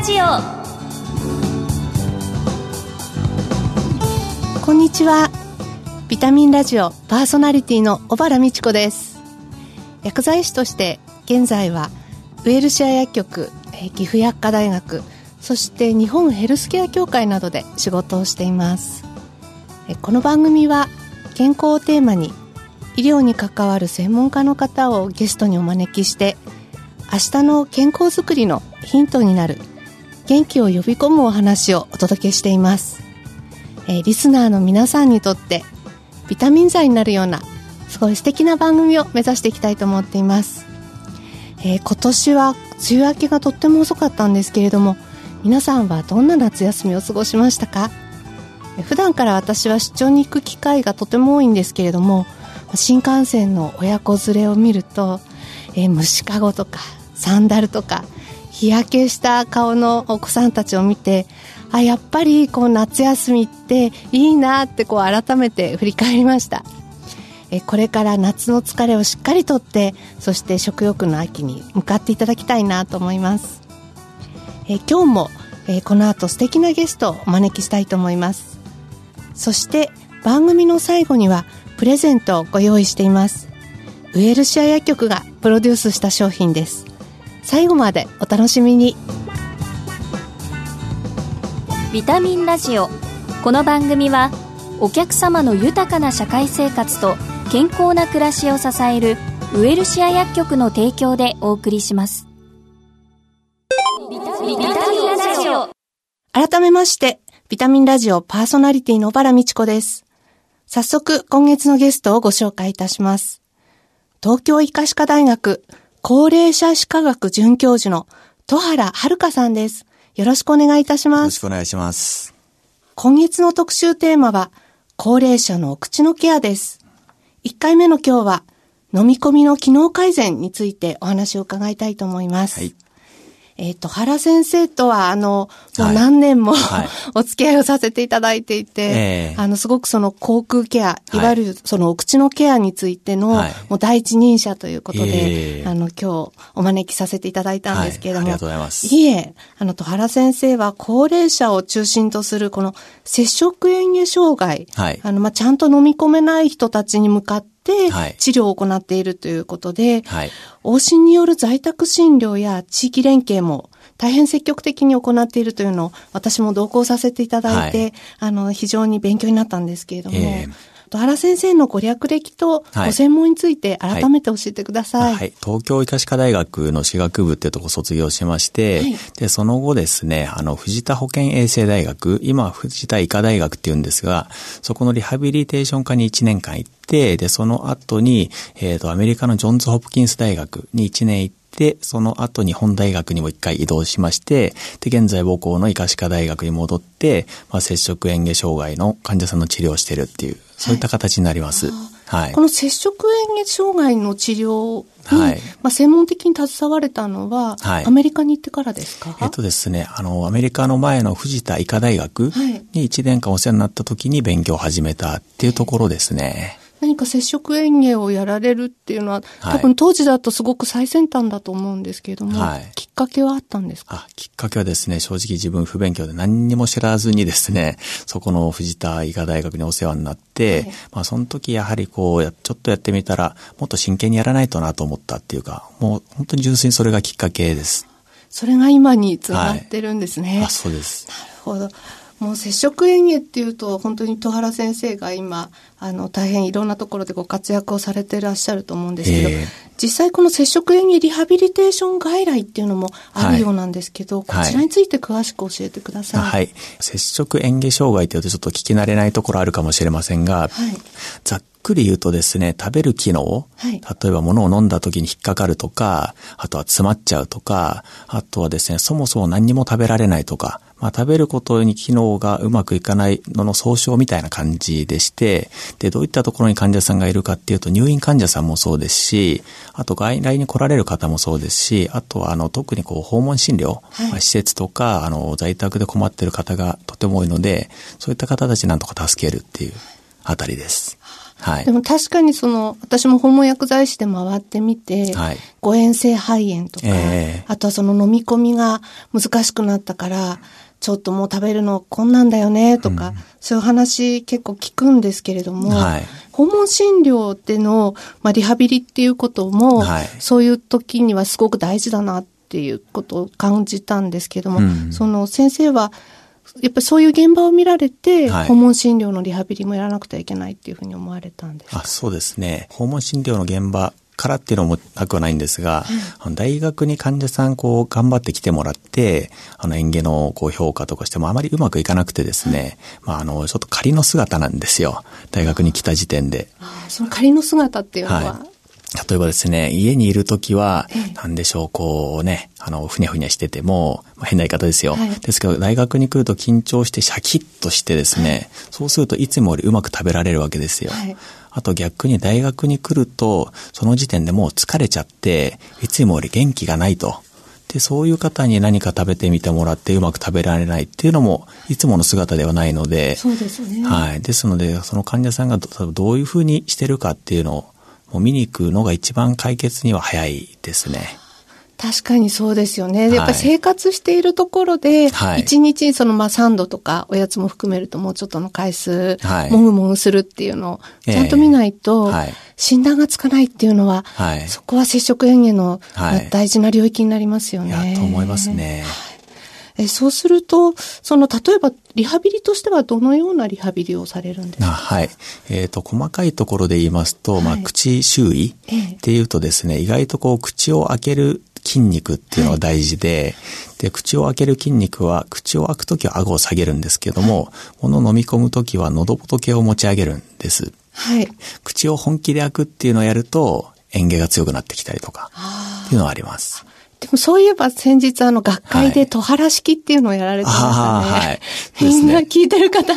ラジオ。こんにちは。ビタミンラジオパーソナリティの小原美智子です。薬剤師として現在はウェルシア薬局岐阜薬科大学そして日本ヘルスケア協会などで仕事をしています。この番組は健康をテーマに医療に関わる専門家の方をゲストにお招きして明日の健康づくりのヒントになる元気を呼び込むお話をお届けしています、えー、リスナーの皆さんにとってビタミン剤になるようなすごい素敵な番組を目指していきたいと思っています、えー、今年は梅雨明けがとっても遅かったんですけれども皆さんはどんな夏休みを過ごしましたか？普段から私は出張に行く機会がとても多いんですけれども新幹線の親子連れを見ると、えー、虫かごとかサンダルとか日焼けした顔のお子さんたちを見てあやっぱりこう夏休みっていいなってこう改めて振り返りました。えこれから夏の疲れをしっかりとってそして食欲の秋に向かっていただきたいなと思います。え今日もえこの後素敵なゲストをお招きしたいと思います。そして番組の最後にはプレゼントをご用意しています。ウェルシア薬局がプロデュースした商品です。最後までお楽しみに。ビタミンラジオ。この番組はお客様の豊かな社会生活と健康な暮らしを支えるウエルシア薬局の提供でお送りします。ビタミンラジオ。改めましてビタミンラジオパーソナリティの小原美智子です。早速今月のゲストをご紹介いたします。東京医科歯科大学高齢者歯科学准教授の戸原遥さんです。よろしくお願いいたします。よろしくお願いします。今月の特集テーマは、高齢者のお口のケアです。1回目の今日は、飲み込みの機能改善についてお話を伺いたいと思います。はい。えっ、ー、と、原先生とは、あの、もう何年も、はい、お付き合いをさせていただいていて、えー、あの、すごくその口腔ケア、い。わゆるそのお口のケアについての、はい、もう第一人者ということで、えー、あの、今日お招きさせていただいたんですけれども、はい、ありがとうございます。いえ、あの、と原先生は高齢者を中心とするこの接触嚥下障害、はい、あの、まあ、ちゃんと飲み込めない人たちに向かって、治療を行っているということで、はい、往診による在宅診療や地域連携も大変積極的に行っているというのを私も同行させていただいて、はい、あの、非常に勉強になったんですけれども、えー原先生のご略歴とご専門について改めて教えてください。はい。はい、東京医科歯科大学の歯学部っていうとこ卒業しまして、はい、で、その後ですね、あの、藤田保健衛生大学、今藤田医科大学っていうんですが、そこのリハビリテーション科に1年間行って、で、その後に、えっ、ー、と、アメリカのジョンズ・ホプキンス大学に1年行って、で、その後日本大学にも一回移動しまして、で、現在母校の医科歯科大学に戻って、まあ、接触嚥下障害の患者さんの治療をしているっていう、そういった形になります。はい。この接触嚥下障害の治療に、はい、まあ、専門的に携われたのは、はい、アメリカに行ってからですか？えっとですね、あの、アメリカの前の藤田医科大学に1年間お世話になった時に勉強を始めたっていうところですね。何か接触園芸をやられるっていうのは、多分当時だとすごく最先端だと思うんですけれども、はい、きっかけはあったんですか？きっかけはですね、正直自分不勉強で何にも知らずにですね、そこの藤田医科大学にお世話になって、はい、まあその時やはりこう、ちょっとやってみたら、もっと真剣にやらないとなと思ったっていうか、もう本当に純粋にそれがきっかけです。それが今につながってるんですね。はい、あ、そうです。なるほど。もう接触園芸っていうと本当に戸原先生が今あの大変いろんなところでご活躍をされていらっしゃると思うんですけど、えー、実際この接触園芸リハビリテーション外来っていうのもあるようなんですけど、はい、こちらについて詳しく教えてください。はい。接触園芸障害っていうとちょっと聞き慣れないところあるかもしれませんが、はい、ざっくり言うとですね、食べる機能、はい、例えば物を飲んだ時に引っかかるとか、あとは詰まっちゃうとか、あとはですね、そもそも何にも食べられないとか、まあ、食べることに機能がうまくいかないのの総称みたいな感じでして、で、どういったところに患者さんがいるかっていうと、入院患者さんもそうですし、あと外来に来られる方もそうですし、あとはあの、特にこう、訪問診療、はい、まあ、施設とか、あの、在宅で困っている方がとても多いので、そういった方たちなんとか助けるっていうあたりです。はい、でも確かにその、私も訪問薬剤師で回ってみて、はい、誤嚥性肺炎とか、えー、あとはその飲み込みが難しくなったから、ちょっともう食べるのこんなんだよねとか、うん、そういう話結構聞くんですけれども、はい、訪問診療での、まあ、リハビリっていうことも、はい、そういう時にはすごく大事だなっていうことを感じたんですけども、うん、その先生は、やっぱりそういう現場を見られて、はい、訪問診療のリハビリもやらなくてはいけないっていうふうに思われたんですかあそうですね。訪問診療の現場からっていうのもなくはないんですが、うん、大学に患者さんこう頑張ってきてもらって、あの園芸のこう評価とかしてもあまりうまくいかなくてですね、うん、まああの、ちょっと仮の姿なんですよ。大学に来た時点で。あその仮の姿っていうのは、はい例えばですね、家にいるときは、なんでしょう、こうね、あの、ふにゃふにゃしてても、まあ、変な言い方ですよ、はい。ですけど、大学に来ると緊張してシャキッとしてですね、はい、そうするといつもよりうまく食べられるわけですよ。はい、あと逆に大学に来ると、その時点でもう疲れちゃって、いつもより元気がないと。で、そういう方に何か食べてみてもらってうまく食べられないっていうのも、いつもの姿ではないので、そうですね。はい。ですので、その患者さんがどういうふうにしてるかっていうのを、もう見に行くのが一番解決には早いですね。確かにそうですよね。やっぱ生活しているところで、一、日にそのまあ3度とかおやつも含めるともうちょっとの回数、はい、もぐもぐするっていうのをちゃんと見ないと、診断がつかないっていうのは、はい、そこは接触園芸の大事な領域になりますよね。はい、と思いますね。えそうすると、その、例えば、リハビリとしてはどのようなリハビリをされるんですか？はい。えっ、ー、と、細かいところで言いますと、はい、まあ、口周囲っていうとですね、意外とこう、口を開ける筋肉っていうのが大事で、はい、で、口を開ける筋肉は、口を開くときは顎を下げるんですけども、物、を飲み込むときは喉仏を持ち上げるんです。はい。口を本気で開くっていうのをやると、園芸が強くなってきたりとか、っていうのはあります。でもそういえば先日あの学会で戸原式っていうのをやられてましたね。はい、みんな聞いてる方、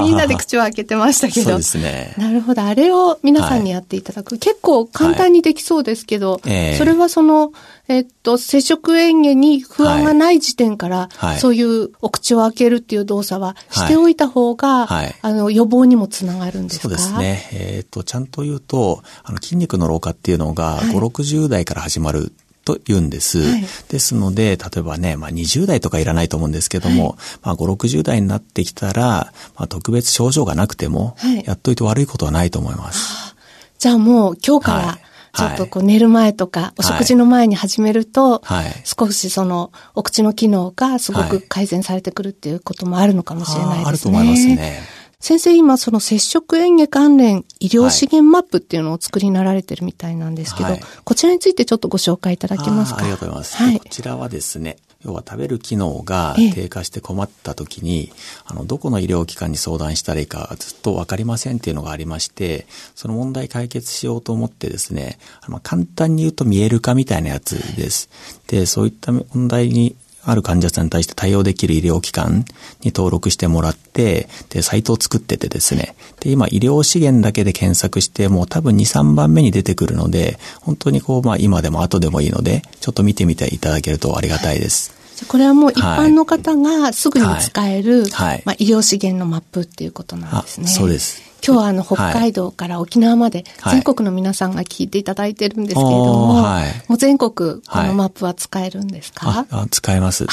みんなで口を開けてましたけど。そうですね。なるほど。あれを皆さんにやっていただく。はい、結構簡単にできそうですけど、はいそれはその、えっと、接触園芸に不安がない時点から、はい、そういうお口を開けるっていう動作はしておいた方が、はい、あの、予防にもつながるんですか？そうですね。えー、っと、ちゃんと言うと、あの、筋肉の老化っていうのが、5、60代から始まると言うんです。はい、ですので、例えばね、まあ20代とかいらないと思うんですけども、はい、まあ5、60代になってきたら、まあ特別症状がなくても、やっといて悪いことはないと思います。じゃあもう今日から、ちょっとこう寝る前とか、お食事の前に始めると、少しそのお口の機能がすごく改善されてくるっていうこともあるのかもしれないですね。あると思いますね。先生今その接触園芸関連医療資源マップっていうのをお作りになられてるみたいなんですけど、はい、こちらについてちょっとご紹介いただけますか？ありがとうございます。はい、こちらはですね、要は食べる機能が低下して困った時に、ええ、あの、どこの医療機関に相談したらいいかずっとわかりませんっていうのがありまして、その問題解決しようと思ってですね、まあ、簡単に言うと見える化みたいなやつです。で、そういった問題にある患者さんに対して対応できる医療機関に登録してもらって、で、サイトを作っててですね。で、今、医療資源だけで検索して、もう多分2、3番目に出てくるので、本当にこう、まあ今でも後でもいいので、ちょっと見てみていただけるとありがたいです。これはもう一般の方がすぐに使える、はいはい、まあ、医療資源のマップっていうことなんですね。そうです。今日はあの北海道から沖縄まで全国の皆さんが聞いていただいてるんですけれども、はい、もう全国このマップは使えるんですか、あ使えます。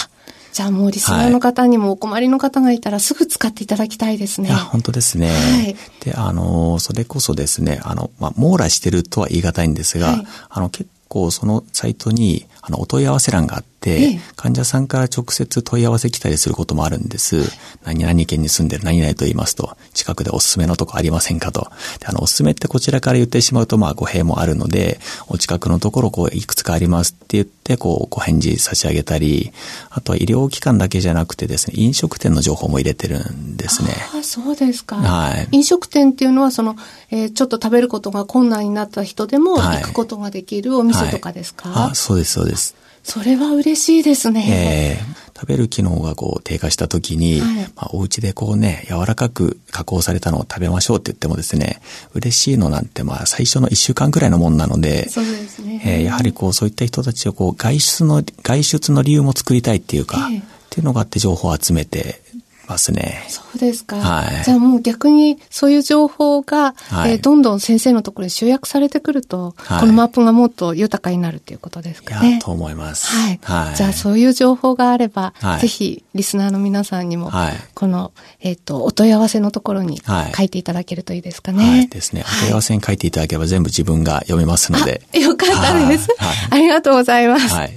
じゃあもうリスナーの方にもお困りの方がいたらすぐ使っていただきたいですね。いや、本当ですね。はい。で、あの、それこそですね、あの、まあ、網羅してるとは言い難いんですが、はい、あの、結構そのサイトに、あの、お問い合わせ欄があって、患者さんから直接問い合わせ来たりすることもあるんです。何々県に住んでる何々と言いますと、近くでおすすめのとこありませんかと。で、あの、おすすめってこちらから言ってしまうと、まあ、語弊もあるので、お近くのところ、こう、いくつかありますって言って、こう、ご返事差し上げたり、あとは医療機関だけじゃなくてですね、飲食店の情報も入れてるんですね。ああ、そうですか。はい。飲食店っていうのは、その、えー、ちょっと食べることが困難になった人でも行くことができるお店とかですか、はいはい、あそうです、そうです。それは嬉しいですね。えー、食べる機能がこう低下した時に、はい、まあ、お家でこうね、柔らかく加工されたのを食べましょうって言ってもですね、嬉しいのなんてまあ最初の一週間くらいのもんなので、そうですね。えー、やはりこうそういった人たちをこう外出の、外出の理由も作りたいっていうか、えー、っていうのがあって情報を集めてますね。そうですか。はい。じゃあもう逆にそういう情報が、はい、えー、どんどん先生のところに集約されてくると、はい、このマップがもっと豊かになるっていうことですかね。と思います。はい。はい、じゃあそういう情報があれば、はい、ぜひリスナーの皆さんにも、はい、この、えっ、ー、と、お問い合わせのところに書いていただけるといいですかね。はい、ですね。お問い合わせに書いていただければ全部自分が読めますので。よかったです。はい、ありがとうございます。はい。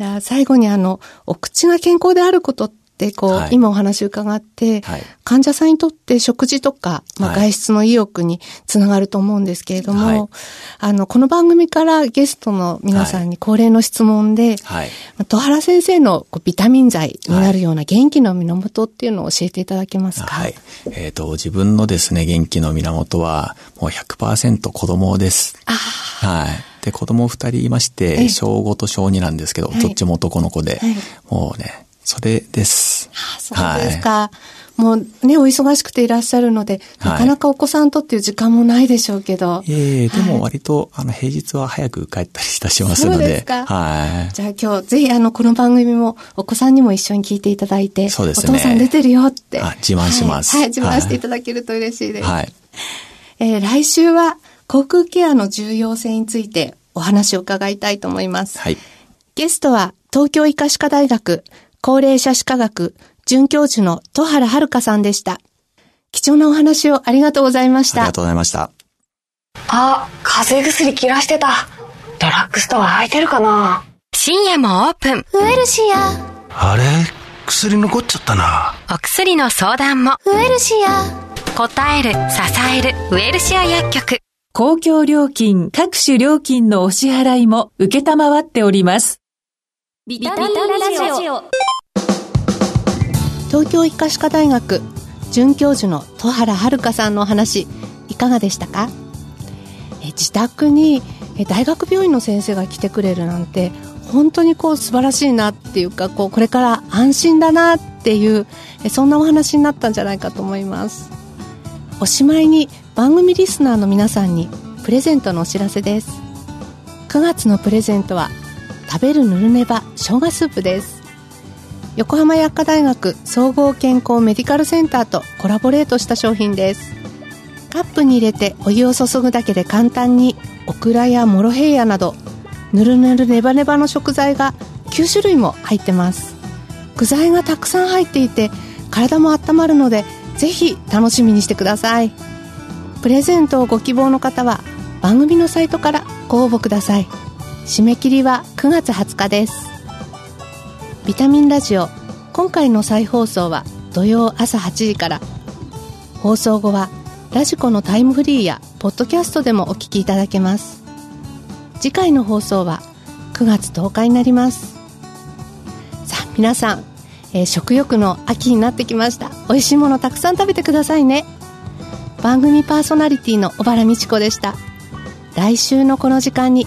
じゃあ最後にあの、お口が健康であることっこう、はい、今お話伺って、はい、患者さんにとって食事とか、まあ、外出の意欲につながると思うんですけれども、はい、あの、この番組からゲストの皆さんに恒例の質問で、はい、戸原先生のこうビタミン剤になるような元気の源っていうのを教えていただけますか？はい。えっ、ー、と、自分のですね、元気の源は、もう100%子供です。あはい。で、子供二人いまして、小5と小2なんですけど、どっちも男の子で、もうね、それです。ああそうですか。はい、もうね、お忙しくていらっしゃるので、なかなかお子さんとっていう時間もないでしょうけど。いえいえ、でも割と、あの、平日は早く帰ったりいたしますので。そうですか。はい。じゃあ今日、ぜひあの、この番組もお子さんにも一緒に聞いていただいて、そうですね。お父さん出てるよって。自慢します、はい。はい、自慢していただけると嬉しいです。はい。えー、来週は、航空ケアの重要性についてお話を伺いたいと思います。はい。ゲストは、東京医科歯科大学高齢者歯科学准教授の戸原遥さんでした。貴重なお話をありがとうございました。ありがとうございました。あ、風邪薬切らしてた。ドラッグストア空いてるかな？深夜もオープン。ウエルシア。あれ？薬残っちゃったな。お薬の相談も。ウエルシア。答える、支える、ウエルシア薬局。公共料金、各種料金のお支払いも受けたまわっております。ビタミンラジオ。東京医科歯科大学准教授の戸原遥さんのお話いかがでしたか？え自宅に大学病院の先生が来てくれるなんて本当にこう素晴らしいなっていうかこうこれから安心だなっていうそんなお話になったんじゃないかと思います。おしまいに番組リスナーの皆さんにプレゼントのお知らせです。9月のプレゼントは食べるぬるねば生姜スープです。横浜薬科大学総合健康メディカルセンターとコラボレートした商品です。カップに入れてお湯を注ぐだけで簡単にオクラやモロヘイヤなどぬるぬるネバネバの食材が9種類も入ってます。具材がたくさん入っていて体も温まるのでぜひ楽しみにしてください。プレゼントをご希望の方は番組のサイトからご応募ください。締め切りは9月20日です。ビタミンラジオ今回の再放送は土曜朝8時から。放送後はラジコのタイムフリーやポッドキャストでもお聞きいただけます。次回の放送は9月10日になります。さあ皆さん、えー、食欲の秋になってきました。美味しいものたくさん食べてくださいね。番組パーソナリティの小原美智子でした。来週のこの時間に